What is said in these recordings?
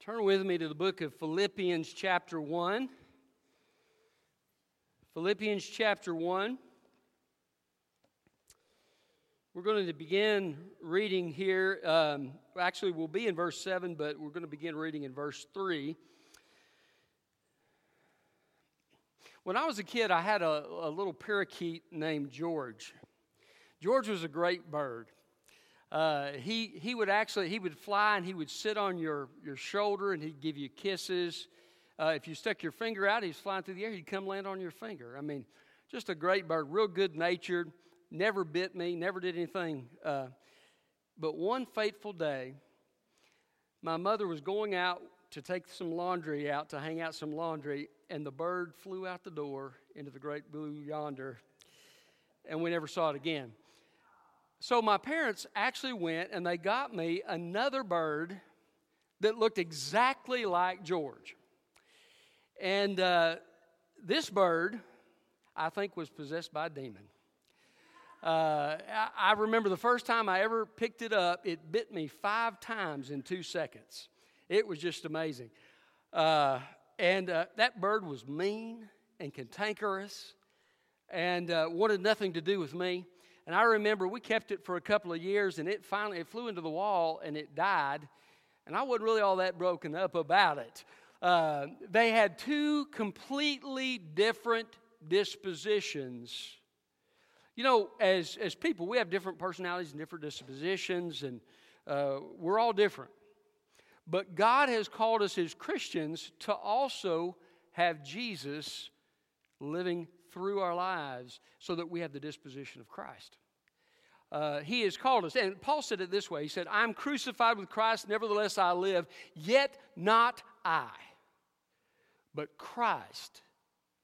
Turn with me to the book of Philippians, chapter 1. Philippians, chapter 1. We're going to begin reading here. Um, actually, we'll be in verse 7, but we're going to begin reading in verse 3. When I was a kid, I had a, a little parakeet named George. George was a great bird. Uh, he, he would actually he would fly and he would sit on your, your shoulder and he'd give you kisses. Uh, if you stuck your finger out he's flying through the air he'd come land on your finger. I mean just a great bird real good natured never bit me never did anything uh, but one fateful day my mother was going out to take some laundry out to hang out some laundry and the bird flew out the door into the great blue yonder and we never saw it again so my parents actually went and they got me another bird that looked exactly like George. And uh, this bird, I think, was possessed by a demon. Uh, I, remember the first time I ever picked it up, it bit me five times in two seconds. It was just amazing. Uh, and uh, that bird was mean and cantankerous and uh, wanted nothing to do with me. And I remember we kept it for a couple of years, and it finally it flew into the wall and it died. And I wasn't really all that broken up about it. Uh, they had two completely different dispositions. You know, as, as people, we have different personalities and different dispositions, and uh, we're all different. But God has called us as Christians to also have Jesus living through our lives so that we have the disposition of Christ. Uh, he has called us. And Paul said it this way He said, I'm crucified with Christ, nevertheless I live, yet not I, but Christ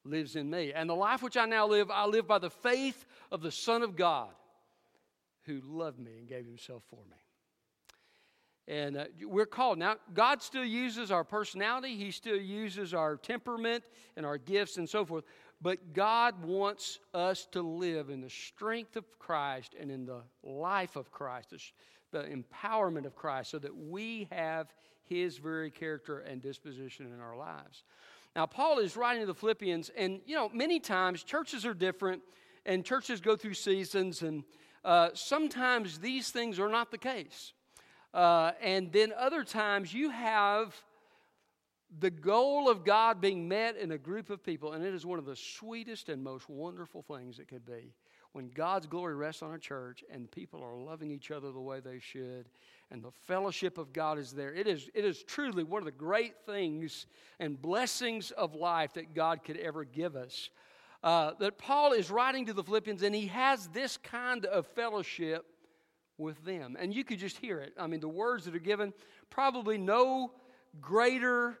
lives in me. And the life which I now live, I live by the faith of the Son of God who loved me and gave himself for me. And uh, we're called. Now, God still uses our personality, He still uses our temperament and our gifts and so forth. But God wants us to live in the strength of Christ and in the life of Christ, the empowerment of Christ, so that we have His very character and disposition in our lives. Now, Paul is writing to the Philippians, and you know, many times churches are different, and churches go through seasons, and uh, sometimes these things are not the case. Uh, and then other times you have the goal of God being met in a group of people, and it is one of the sweetest and most wonderful things it could be when God's glory rests on a church and people are loving each other the way they should, and the fellowship of God is there. It is, it is truly one of the great things and blessings of life that God could ever give us. Uh, that Paul is writing to the Philippians, and he has this kind of fellowship with them. And you could just hear it. I mean, the words that are given, probably no greater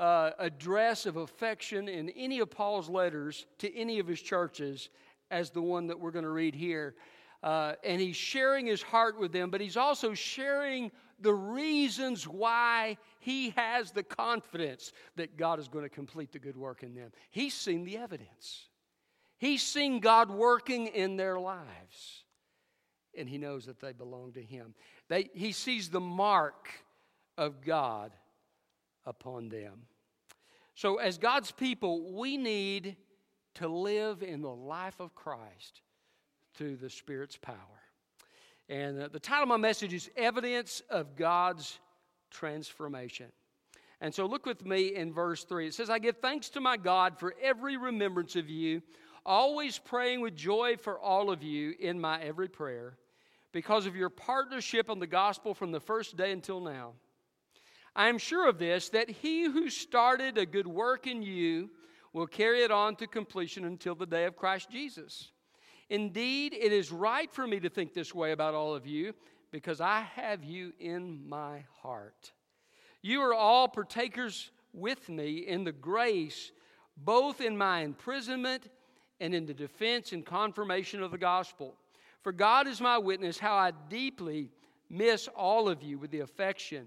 uh, address of affection in any of Paul's letters to any of his churches as the one that we're going to read here. Uh, and he's sharing his heart with them, but he's also sharing the reasons why he has the confidence that God is going to complete the good work in them. He's seen the evidence, he's seen God working in their lives, and he knows that they belong to him. They, he sees the mark of God upon them. So, as God's people, we need to live in the life of Christ through the Spirit's power. And uh, the title of my message is Evidence of God's Transformation. And so, look with me in verse 3. It says, I give thanks to my God for every remembrance of you, always praying with joy for all of you in my every prayer, because of your partnership on the gospel from the first day until now. I am sure of this, that he who started a good work in you will carry it on to completion until the day of Christ Jesus. Indeed, it is right for me to think this way about all of you because I have you in my heart. You are all partakers with me in the grace, both in my imprisonment and in the defense and confirmation of the gospel. For God is my witness how I deeply miss all of you with the affection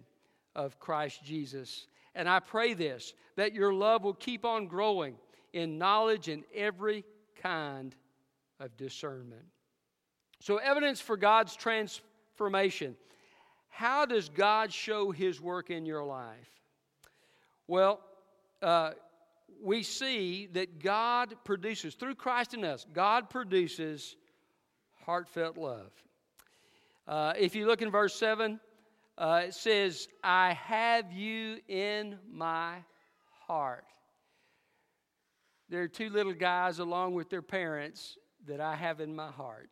of Christ Jesus. And I pray this that your love will keep on growing in knowledge and every kind of discernment. So, evidence for God's transformation. How does God show his work in your life? Well, uh, we see that God produces, through Christ in us, God produces heartfelt love. Uh, if you look in verse 7, uh, it says, I have you in my heart. There are two little guys, along with their parents, that I have in my heart.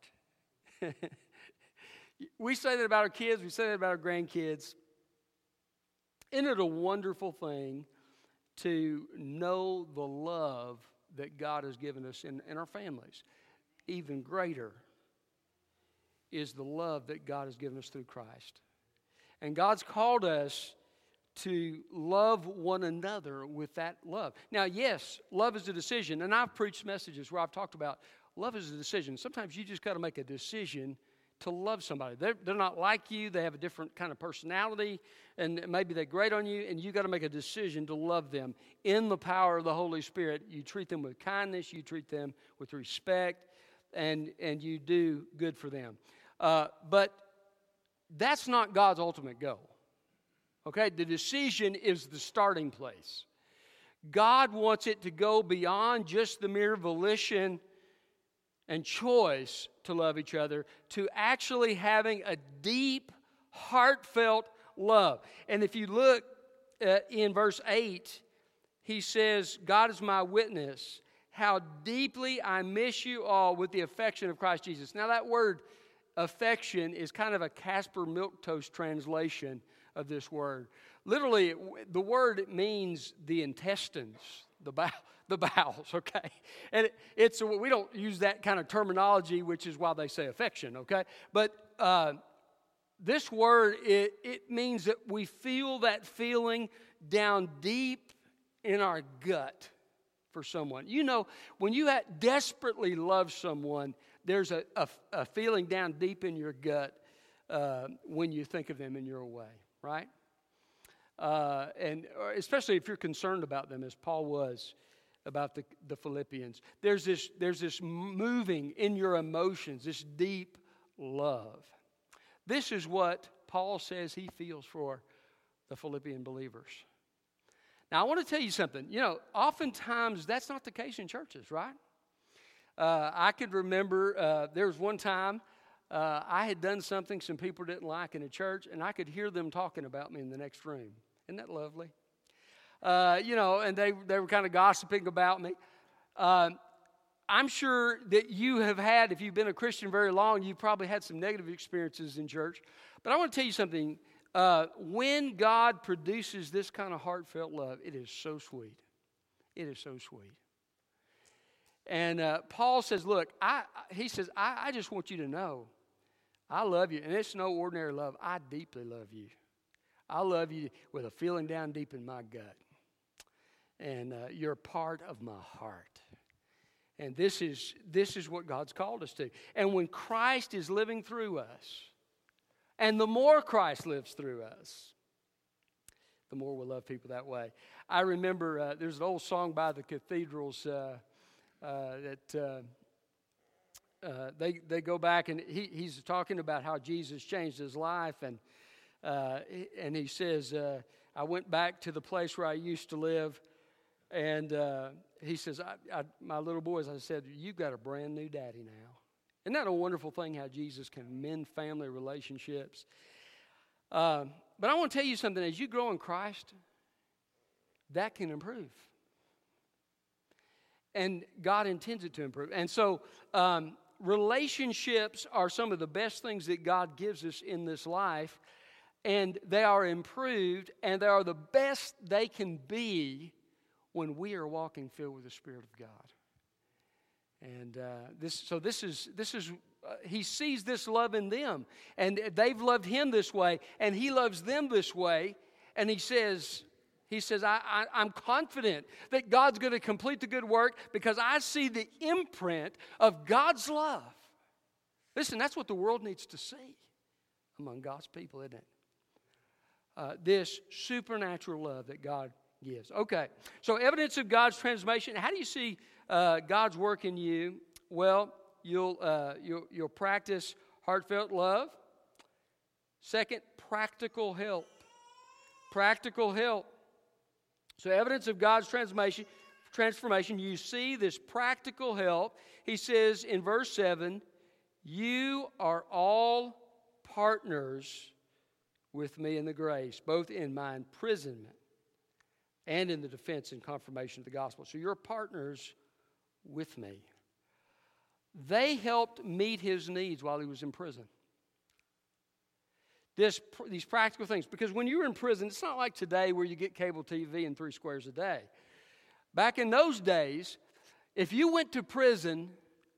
we say that about our kids, we say that about our grandkids. Isn't it a wonderful thing to know the love that God has given us in, in our families? Even greater is the love that God has given us through Christ. And God's called us to love one another with that love. Now, yes, love is a decision. And I've preached messages where I've talked about love is a decision. Sometimes you just got to make a decision to love somebody. They're, they're not like you, they have a different kind of personality, and maybe they grate on you, and you got to make a decision to love them. In the power of the Holy Spirit, you treat them with kindness, you treat them with respect, and, and you do good for them. Uh, but that's not God's ultimate goal. Okay, the decision is the starting place. God wants it to go beyond just the mere volition and choice to love each other to actually having a deep, heartfelt love. And if you look uh, in verse 8, he says, God is my witness, how deeply I miss you all with the affection of Christ Jesus. Now, that word affection is kind of a Casper Milquetoast translation of this word. Literally, the word means the intestines, the, bow, the bowels, okay? And it, it's, we don't use that kind of terminology, which is why they say affection, okay? But uh, this word, it, it means that we feel that feeling down deep in our gut for someone. You know, when you desperately love someone, there's a, a, a feeling down deep in your gut uh, when you think of them in your way, right? Uh, and especially if you're concerned about them, as Paul was about the, the Philippians. There's this, there's this moving in your emotions, this deep love. This is what Paul says he feels for the Philippian believers. Now, I want to tell you something. You know, oftentimes that's not the case in churches, right? Uh, I could remember uh, there was one time uh, I had done something some people didn't like in a church, and I could hear them talking about me in the next room. Isn't that lovely? Uh, you know, and they, they were kind of gossiping about me. Uh, I'm sure that you have had, if you've been a Christian very long, you've probably had some negative experiences in church. But I want to tell you something. Uh, when God produces this kind of heartfelt love, it is so sweet. It is so sweet. And uh, Paul says, Look, I, he says, I, I just want you to know I love you. And it's no ordinary love. I deeply love you. I love you with a feeling down deep in my gut. And uh, you're part of my heart. And this is, this is what God's called us to. And when Christ is living through us, and the more Christ lives through us, the more we'll love people that way. I remember uh, there's an old song by the cathedrals. Uh, uh, that uh, uh, they, they go back and he, he's talking about how Jesus changed his life. And, and he says, I went back to the place where I used to live. And he says, I, I, My little boys, I said, You've got a brand new daddy now. Isn't that a wonderful thing how Jesus can mend family relationships? Uh, but I want to tell you something as you grow in Christ, that can improve and God intends it to improve. And so, um, relationships are some of the best things that God gives us in this life, and they are improved, and they are the best they can be when we are walking filled with the Spirit of God. And uh, this, so this is this is uh, he sees this love in them, and they've loved him this way, and he loves them this way, and he says, he says, I, I, am confident that God's going to complete the good work because I see the imprint of God's love. Listen, that's what the world needs to see among God's people, isn't it? Uh, this supernatural love that God gives. Okay, so evidence of God's transformation. How do you see uh, God's work in you? Well, you'll, uh, you'll, you'll practice heartfelt love. Second, practical help. Practical help. So, evidence of God's transformation, transformation, you see this practical help. He says in verse 7 You are all partners with me in the grace, both in my imprisonment and in the defense and confirmation of the gospel. So, you're partners with me. They helped meet his needs while he was in prison this, these practical things. Because when you were in prison, it's not like today where you get cable TV and three squares a day. Back in those days, if you went to prison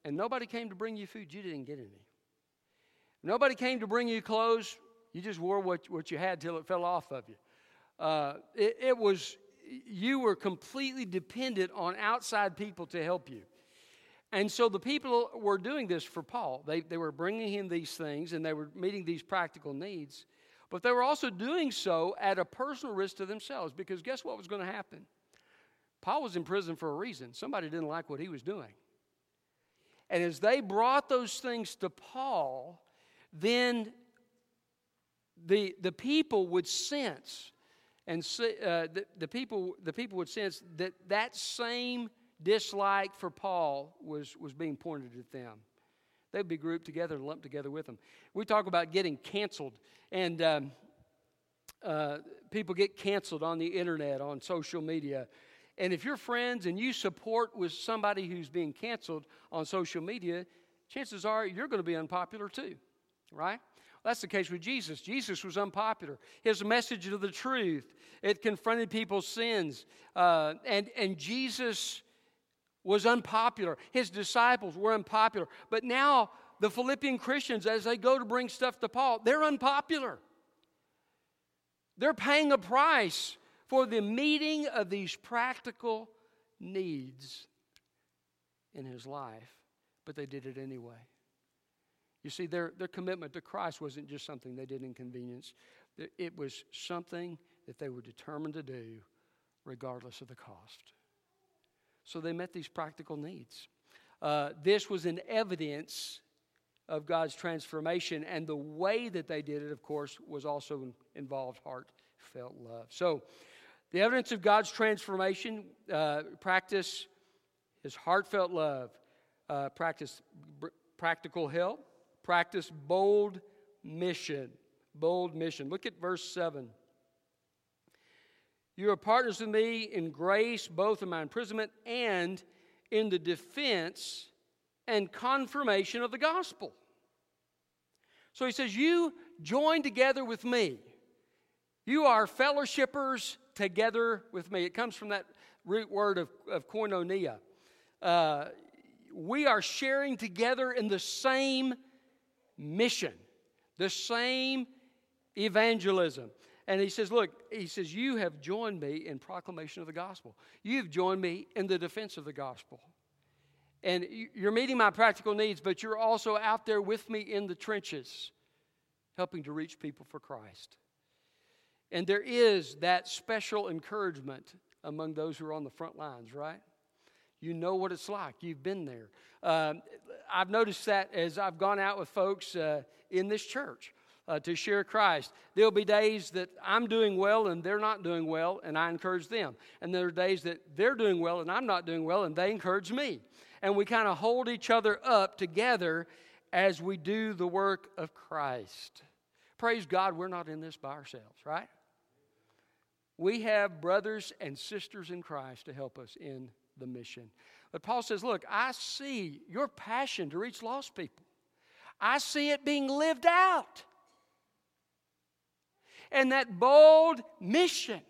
and nobody came to bring you food, you didn't get any. Nobody came to bring you clothes, you just wore what, what you had till it fell off of you. Uh, it, it was, you were completely dependent on outside people to help you. And so the people were doing this for Paul. They, they were bringing him these things and they were meeting these practical needs. But they were also doing so at a personal risk to themselves because guess what was going to happen? Paul was in prison for a reason. Somebody didn't like what he was doing. And as they brought those things to Paul, then the, the people would sense, and uh, the, the, people, the people would sense that that same dislike for Paul was, was being pointed at them. They'd be grouped together and lumped together with them. We talk about getting canceled, and um, uh, people get canceled on the internet, on social media. And if you're friends and you support with somebody who's being canceled on social media, chances are you're going to be unpopular too, right? That's the case with Jesus. Jesus was unpopular. His message of the truth, it confronted people's sins. Uh, and, and Jesus was unpopular. His disciples were unpopular. But now, the Philippian Christians, as they go to bring stuff to Paul, they're unpopular. They're paying a price for the meeting of these practical needs in his life, but they did it anyway. You see, their, their commitment to Christ wasn't just something they did in convenience, it was something that they were determined to do regardless of the cost. So they met these practical needs. Uh, this was an evidence of God's transformation, and the way that they did it, of course, was also involved heartfelt love. So, the evidence of God's transformation, uh, practice is heartfelt love, uh, practice br- practical help, practice bold mission. Bold mission. Look at verse 7. You are partners with me in grace, both in my imprisonment and in the defense and confirmation of the gospel. So he says, You join together with me. You are fellowshippers together with me. It comes from that root word of, of koinonia. Uh, we are sharing together in the same mission, the same evangelism. And he says, Look, he says, You have joined me in proclamation of the gospel. You've joined me in the defense of the gospel. And you're meeting my practical needs, but you're also out there with me in the trenches, helping to reach people for Christ. And there is that special encouragement among those who are on the front lines, right? You know what it's like. You've been there. Uh, I've noticed that as I've gone out with folks uh, in this church uh, to share Christ. There'll be days that I'm doing well and they're not doing well, and I encourage them. And there are days that they're doing well and I'm not doing well, and they encourage me. And we kind of hold each other up together as we do the work of Christ. Praise God, we're not in this by ourselves, right? We have brothers and sisters in Christ to help us in the mission. But Paul says, Look, I see your passion to reach lost people. I see it being lived out. And that bold mission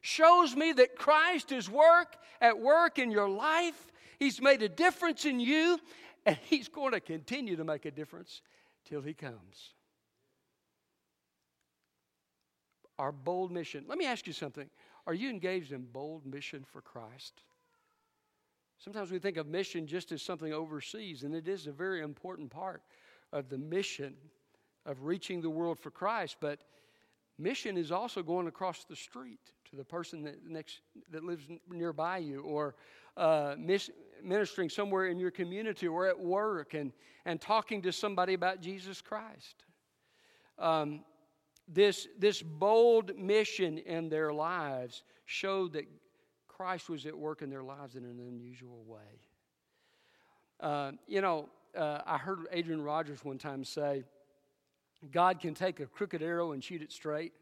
shows me that Christ is work at work in your life. He's made a difference in you, and He's going to continue to make a difference till He comes. Our bold mission. Let me ask you something. Are you engaged in bold mission for Christ? Sometimes we think of mission just as something overseas, and it is a very important part of the mission of reaching the world for Christ. But Mission is also going across the street to the person that next that lives nearby you, or uh, ministering somewhere in your community or at work, and and talking to somebody about Jesus Christ. Um, this this bold mission in their lives showed that Christ was at work in their lives in an unusual way. Uh, you know, uh, I heard Adrian Rogers one time say, God can take a crooked arrow and shoot it straight.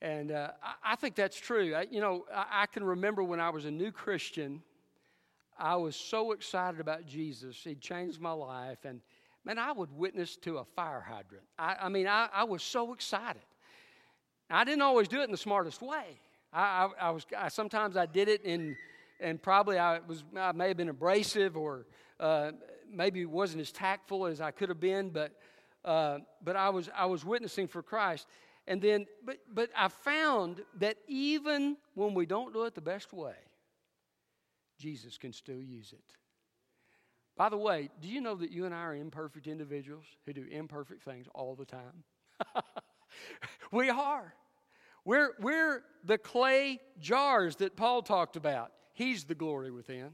And uh, I, I, think that's true. I, you know, I, I, can remember when I was a new Christian, I was so excited about Jesus. He changed my life. And man, I would witness to a fire hydrant. I, mean, I, was so excited. I didn't always do it in the smartest way. I, I, was I, sometimes I did it in, and probably I was I may have been abrasive or uh, maybe wasn't as tactful as I could have been, but uh, but I was I was witnessing for Christ. And then, but but I found that even when we don't do it the best way, Jesus can still use it. By the way, do you know that you and I are imperfect individuals who do imperfect things all the time? we are. We're, we're the clay jars that Paul talked about. He's the glory within.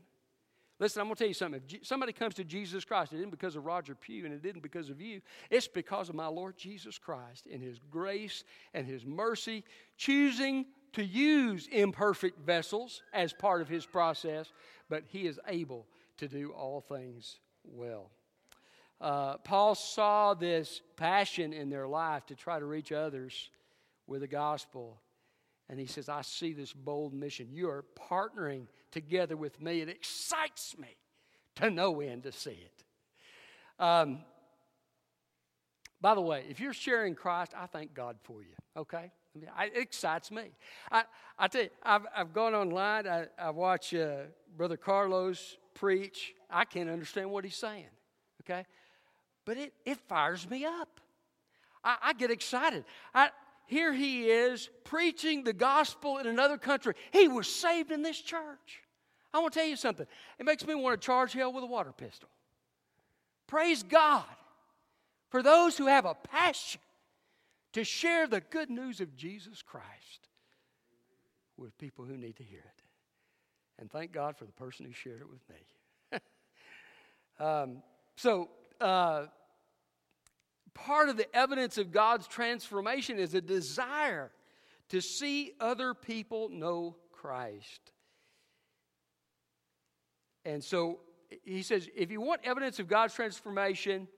Listen, I'm going to tell you something. If somebody comes to Jesus Christ, it isn't because of Roger Pugh and it isn't because of you. It's because of my Lord Jesus Christ and His grace and His mercy, choosing to use imperfect vessels as part of His process, but He is able to do all things well. Uh, Paul saw this passion in their life to try to reach others with the gospel. And he says, I see this bold mission. You are partnering together with me. It excites me to no end to see it. Um, by the way, if you're sharing Christ, I thank God for you, okay? I mean, it excites me. I, I tell you, I've, I've gone online, I, I watch uh, Brother Carlos preach. I can't understand what he's saying, okay? But it, it fires me up. I, I get excited. I, here he is preaching the gospel in another country. He was saved in this church. I want to tell you something. It makes me want to charge hell with a water pistol. Praise God for those who have a passion to share the good news of Jesus Christ with people who need to hear it. And thank God for the person who shared it with me. um, so, uh, part of the evidence of God's transformation is a desire to see other people know Christ. And so he says, if you want evidence of God's transformation,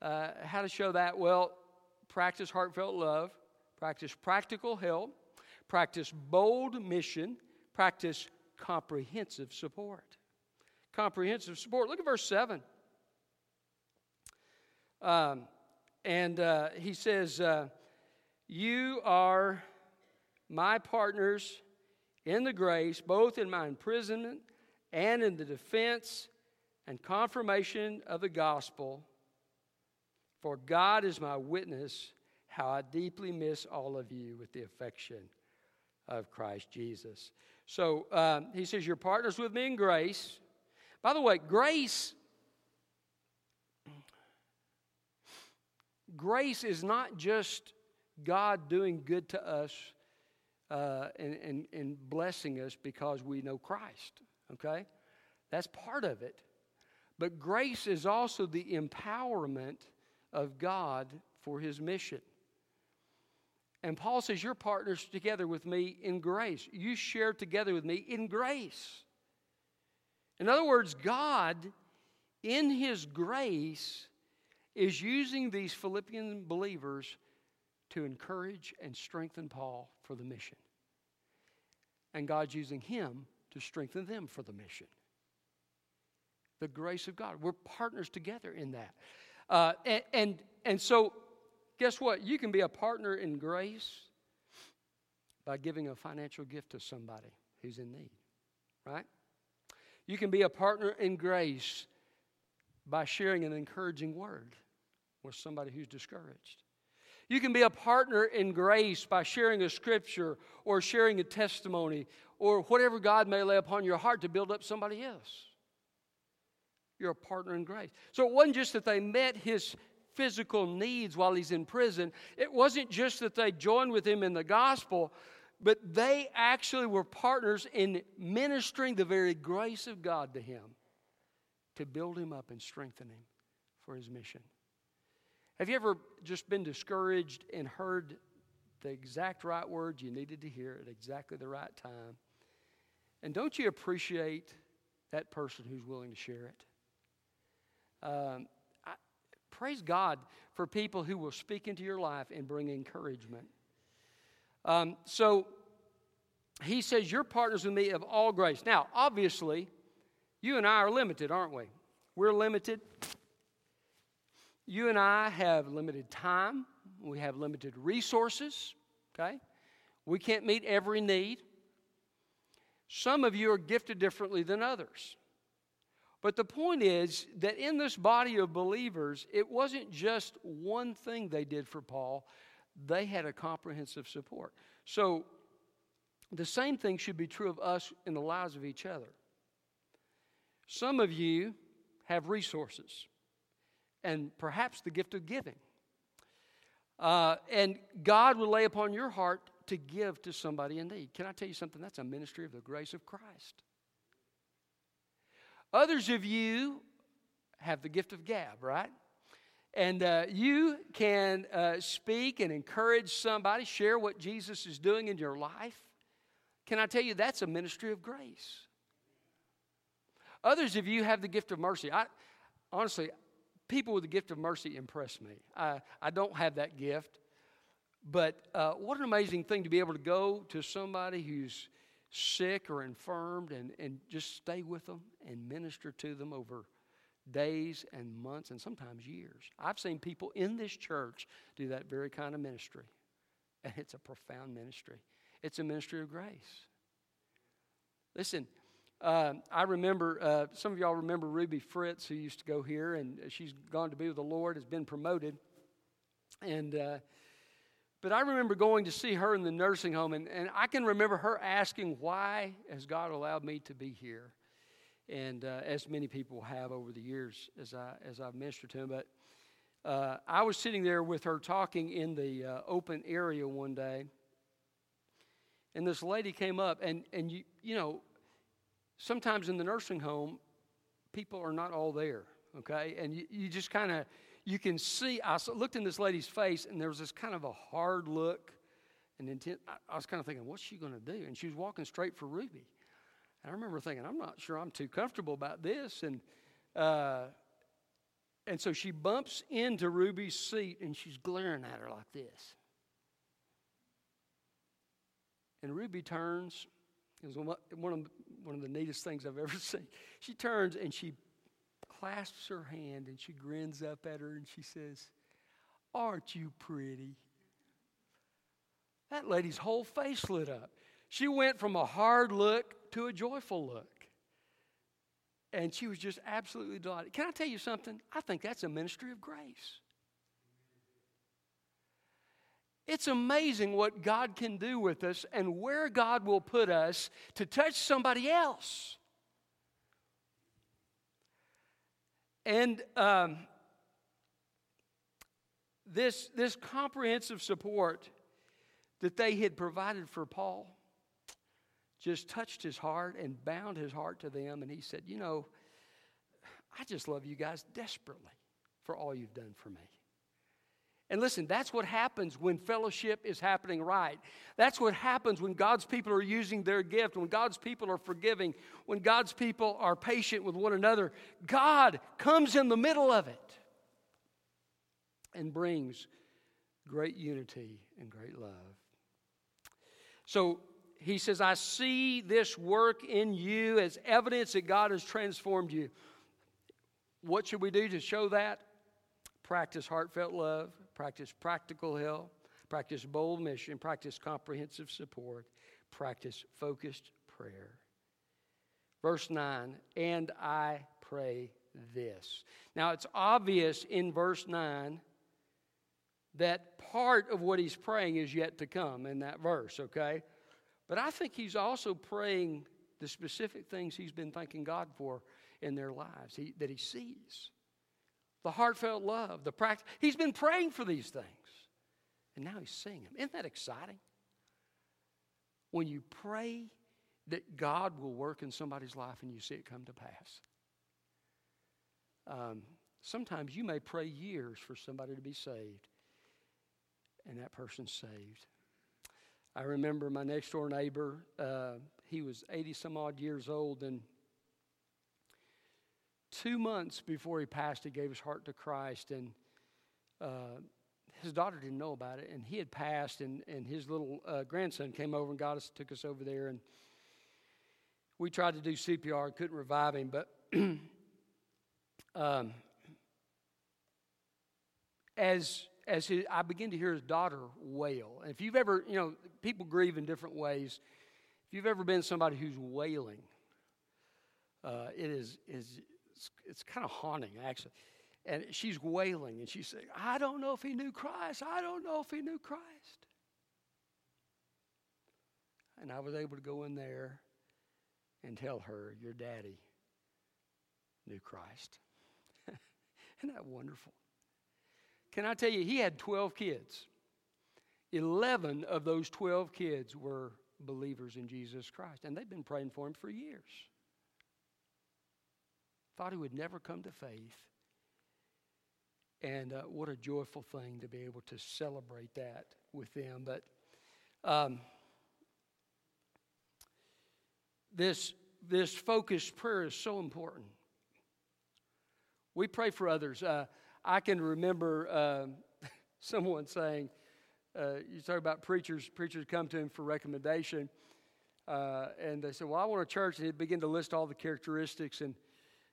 uh, how to show that? Well, practice heartfelt love, practice practical help, practice bold mission, practice comprehensive support. Comprehensive support. Look at verse 7. Um, and uh, he says, uh, You are my partners in the grace, both in my imprisonment and in the defense and confirmation of the gospel. For God is my witness how I deeply miss all of you with the affection of Christ Jesus. So um, he says, You're partners with me in grace. By the way, grace grace is not just God doing good to us uh, and, and, and blessing us because we know Christ, okay? That's part of it. But grace is also the empowerment of God for his mission. And Paul says, You're partners together with me in grace. You share together with me in grace. In other words, God, in his grace, is using these Philippian believers to encourage and strengthen Paul for the mission. And God's using him to strengthen them for the mission. The grace of God. We're partners together in that. Uh, and, and, and so, guess what? You can be a partner in grace by giving a financial gift to somebody who's in need, right? You can be a partner in grace by sharing an encouraging word with somebody who's discouraged. You can be a partner in grace by sharing a scripture or sharing a testimony or whatever God may lay upon your heart to build up somebody else. You're a partner in grace. So it wasn't just that they met his physical needs while he's in prison, it wasn't just that they joined with him in the gospel, but they actually were partners in ministering the very grace of God to him to build him up and strengthen him for his mission. Have you ever just been discouraged and heard the exact right words you needed to hear at exactly the right time? And don't you appreciate that person who's willing to share it? Um, I, praise God for people who will speak into your life and bring encouragement. Um, so he says, You're partners with me of all grace. Now, obviously, you and I are limited, aren't we? We're limited. You and I have limited time, we have limited resources, okay? We can't meet every need. Some of you are gifted differently than others. But the point is that in this body of believers, it wasn't just one thing they did for Paul, they had a comprehensive support. So the same thing should be true of us in the lives of each other. Some of you have resources and perhaps the gift of giving. Uh, and God will lay upon your heart to give to somebody in need. Can I tell you something? That's a ministry of the grace of Christ. Others of you have the gift of gab, right? And uh, you can uh, speak and encourage somebody, share what Jesus is doing in your life. Can I tell you that's a ministry of grace? Others of you have the gift of mercy. I, honestly, people with the gift of mercy impress me. I, I don't have that gift, but uh, what an amazing thing to be able to go to somebody who's sick or infirmed and, and just stay with them and minister to them over days and months and sometimes years. I've seen people in this church do that very kind of ministry, and it's a profound ministry. It's a ministry of grace. Listen, uh, I remember, uh, some of y'all remember Ruby Fritz, who used to go here, and she's gone to be with the Lord, has been promoted. And, uh, but I remember going to see her in the nursing home, and, and I can remember her asking, Why has God allowed me to be here? And uh, as many people have over the years as, I, as I've ministered to them. But uh, I was sitting there with her talking in the uh, open area one day, and this lady came up, and, and you, you know, sometimes in the nursing home, people are not all there, okay? And you, you just kind of, you can see, I looked in this lady's face, and there was this kind of a hard look and intent. I, was kind of thinking, what's she going to do? And she was walking straight for Ruby. And I remember thinking, I'm not sure I'm too comfortable about this. And, uh, and so she bumps into Ruby's seat, and she's glaring at her like this. And Ruby turns. It was one of, one of the neatest things I've ever seen. She turns and she clasps her hand and she grins up at her and she says, Aren't you pretty? That lady's whole face lit up. She went from a hard look to a joyful look. And she was just absolutely delighted. Can I tell you something? I think that's a ministry of grace. It's amazing what God can do with us and where God will put us to touch somebody else. And um, this, this comprehensive support that they had provided for Paul just touched his heart and bound his heart to them. And he said, You know, I just love you guys desperately for all you've done for me. And listen, that's what happens when fellowship is happening right. That's what happens when God's people are using their gift, when God's people are forgiving, when God's people are patient with one another. God comes in the middle of it and brings great unity and great love. So he says, I see this work in you as evidence that God has transformed you. What should we do to show that? Practice heartfelt love, practice practical help, practice bold mission, practice comprehensive support, practice focused prayer. Verse 9, and I pray this. Now it's obvious in verse 9 that part of what he's praying is yet to come in that verse, okay? But I think he's also praying the specific things he's been thanking God for in their lives he, that he sees the heartfelt love, the practice. He's been praying for these things. And now he's seeing them. Isn't that exciting? When you pray that God will work in somebody's life and you see it come to pass. Um, sometimes you may pray years for somebody to be saved, and that person's saved. I remember my next door neighbor, uh, he was 80 some odd years old. And two months before he passed, he gave his heart to Christ. And uh, his daughter didn't know about it. And he had passed, and, and his little uh, grandson came over and got us, took us over there. And we tried to do CPR and couldn't revive him. But um, as as his, I begin to hear his daughter wail. And if you've ever, you know, people grieve in different ways. If you've ever been somebody who's wailing, uh, it is, is it's, kind of haunting, actually. And she's wailing, and she's saying, I don't know if he knew Christ. I don't know if he knew Christ. And I was able to go in there and tell her, Your daddy knew Christ. Isn't that wonderful? Can I tell you, he had 12 kids. 11 of those 12 kids were believers in Jesus Christ, and they've been praying for him for years. Thought he would never come to faith. And uh, what a joyful thing to be able to celebrate that with them. But um, this, this focused prayer is so important. We pray for others. Uh, I can remember uh, someone saying, uh, you talk about preachers, preachers come to him for recommendation. Uh, and they said, Well, I want a church. And he'd begin to list all the characteristics. And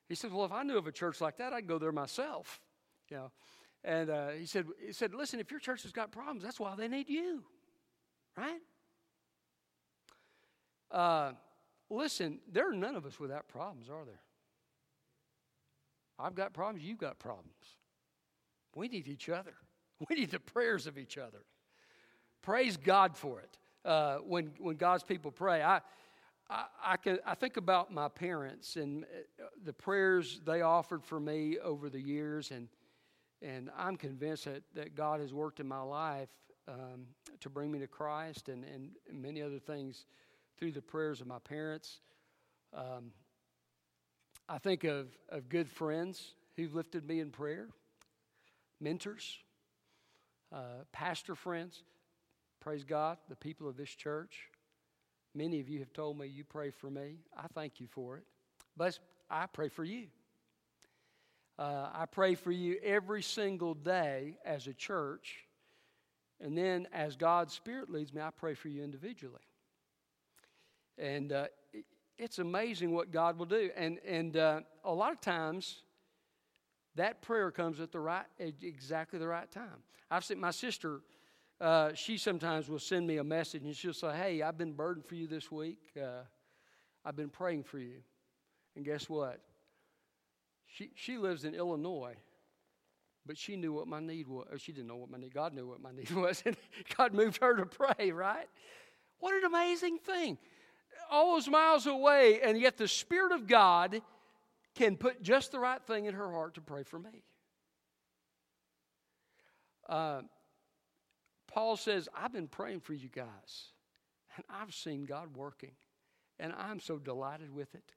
he said, Well, if I knew of a church like that, I'd go there myself. You know? And uh, he, said, he said, Listen, if your church has got problems, that's why they need you. Right? Uh, listen, there are none of us without problems, are there? I've got problems, you've got problems. We need each other. We need the prayers of each other. Praise God for it. Uh, when when God's people pray, I, I I can I think about my parents and uh, the prayers they offered for me over the years, and and I'm convinced that, that God has worked in my life um, to bring me to Christ and, and many other things through the prayers of my parents. Um, I think of, of good friends who've lifted me in prayer mentors, uh, pastor friends. Praise God, the people of this church. Many of you have told me you pray for me. I thank you for it. But I pray for you. Uh, I pray for you every single day as a church. And then as God's Spirit leads me, I pray for you individually. And uh, it's amazing what God will do. And, and uh, a lot of times, that prayer comes at the right, exactly the right time. I've seen my sister. Uh, she sometimes will send me a message and she'll say, "Hey, I've been burdened for you this week. Uh, I've been praying for you." And guess what? She she lives in Illinois, but she knew what my need was. She didn't know what my need. God knew what my need was, and God moved her to pray. Right? What an amazing thing! All those miles away, and yet the Spirit of God can put just the right thing in her heart to pray for me. Uh, Paul says, I've been praying for you guys, and I've seen God working, and I'm so delighted with it.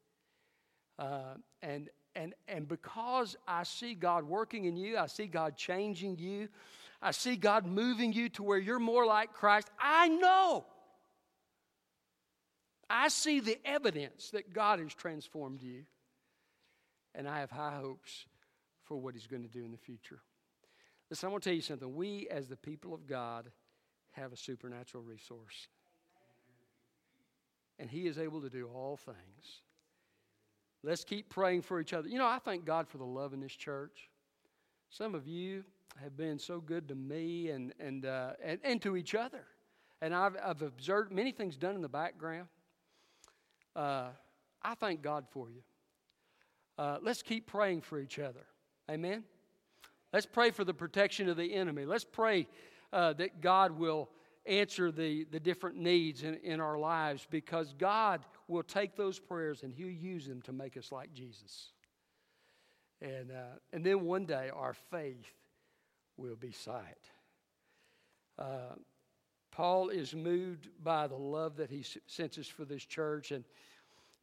Uh, and, and, and because I see God working in you, I see God changing you, I see God moving you to where you're more like Christ, I know. I see the evidence that God has transformed you and I have high hopes for what He's going to do in the future. Listen, I want to tell you something. We, as the people of God, have a supernatural resource. And He is able to do all things. Let's keep praying for each other. You know, I thank God for the love in this church. Some of you have been so good to me and, and, uh, and, and to each other. And I've, I've observed many things done in the background. Uh, I thank God for you uh, let's keep praying for each other. Amen? Let's pray for the protection of the enemy. Let's pray uh, that God will answer the, the different needs in, in our lives because God will take those prayers and He'll use them to make us like Jesus. And, uh, and then one day our faith will be sight. Uh, Paul is moved by the love that he senses for this church. And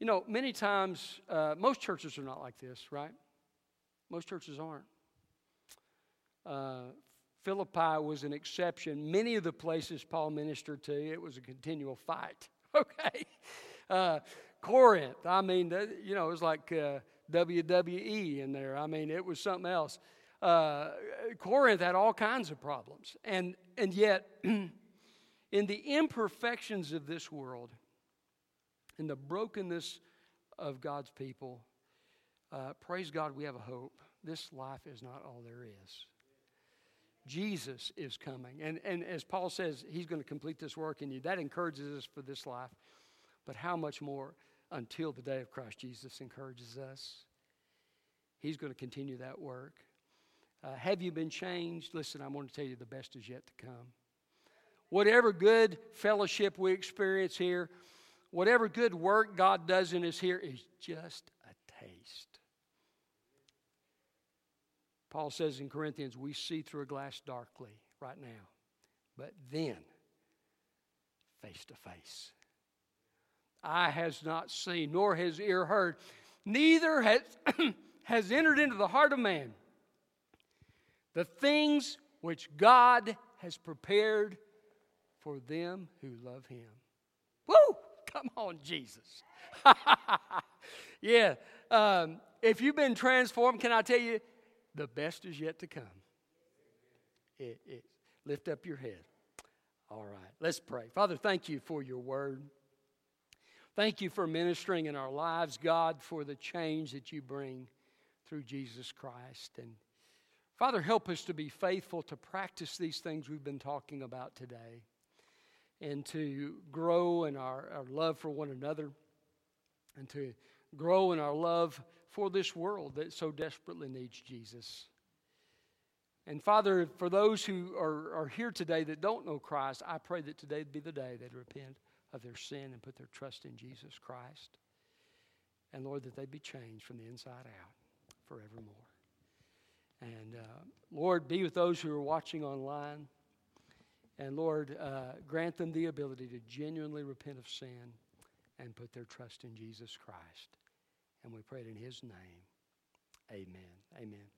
you know, many times, uh, most churches are not like this, right? Most churches aren't. Uh, Philippi was an exception. Many of the places Paul ministered to, it was a continual fight, okay? Uh, Corinth, I mean, you know, it was like uh, WWE in there. I mean, it was something else. Uh, Corinth had all kinds of problems. And, and yet, in the imperfections of this world, in the brokenness of God's people, uh, praise God, we have a hope. This life is not all there is. Jesus is coming. And, and as Paul says, he's going to complete this work in you. That encourages us for this life. But how much more until the day of Christ Jesus encourages us? He's going to continue that work. Uh, have you been changed? Listen, I'm going to tell you the best is yet to come. Whatever good fellowship we experience here, whatever good work God does in us here is just a taste. Paul says in Corinthians, we see through a glass darkly right now, but then face to face. Eye has not seen, nor has ear heard, neither has, has entered into the heart of man the things which God has prepared for them who love him. Woo! Come on, Jesus. yeah. Um, if you've been transformed, can I tell you, the best is yet to come. It, it, lift up your head. All right, let's pray. Father, thank you for your word. Thank you for ministering in our lives, God, for the change that you bring through Jesus Christ. And Father, help us to be faithful to practice these things we've been talking about today and to grow in our, our love for one another and to grow in our love for this world that so desperately needs Jesus. And Father, for those who are, are here today that don't know Christ, I pray that today be the day they'd repent of their sin and put their trust in Jesus Christ. And Lord, that they'd be changed from the inside out forevermore. And uh, Lord, be with those who are watching online. And Lord, uh, grant them the ability to genuinely repent of sin and put their trust in Jesus Christ. And we pray it in His name. Amen. Amen.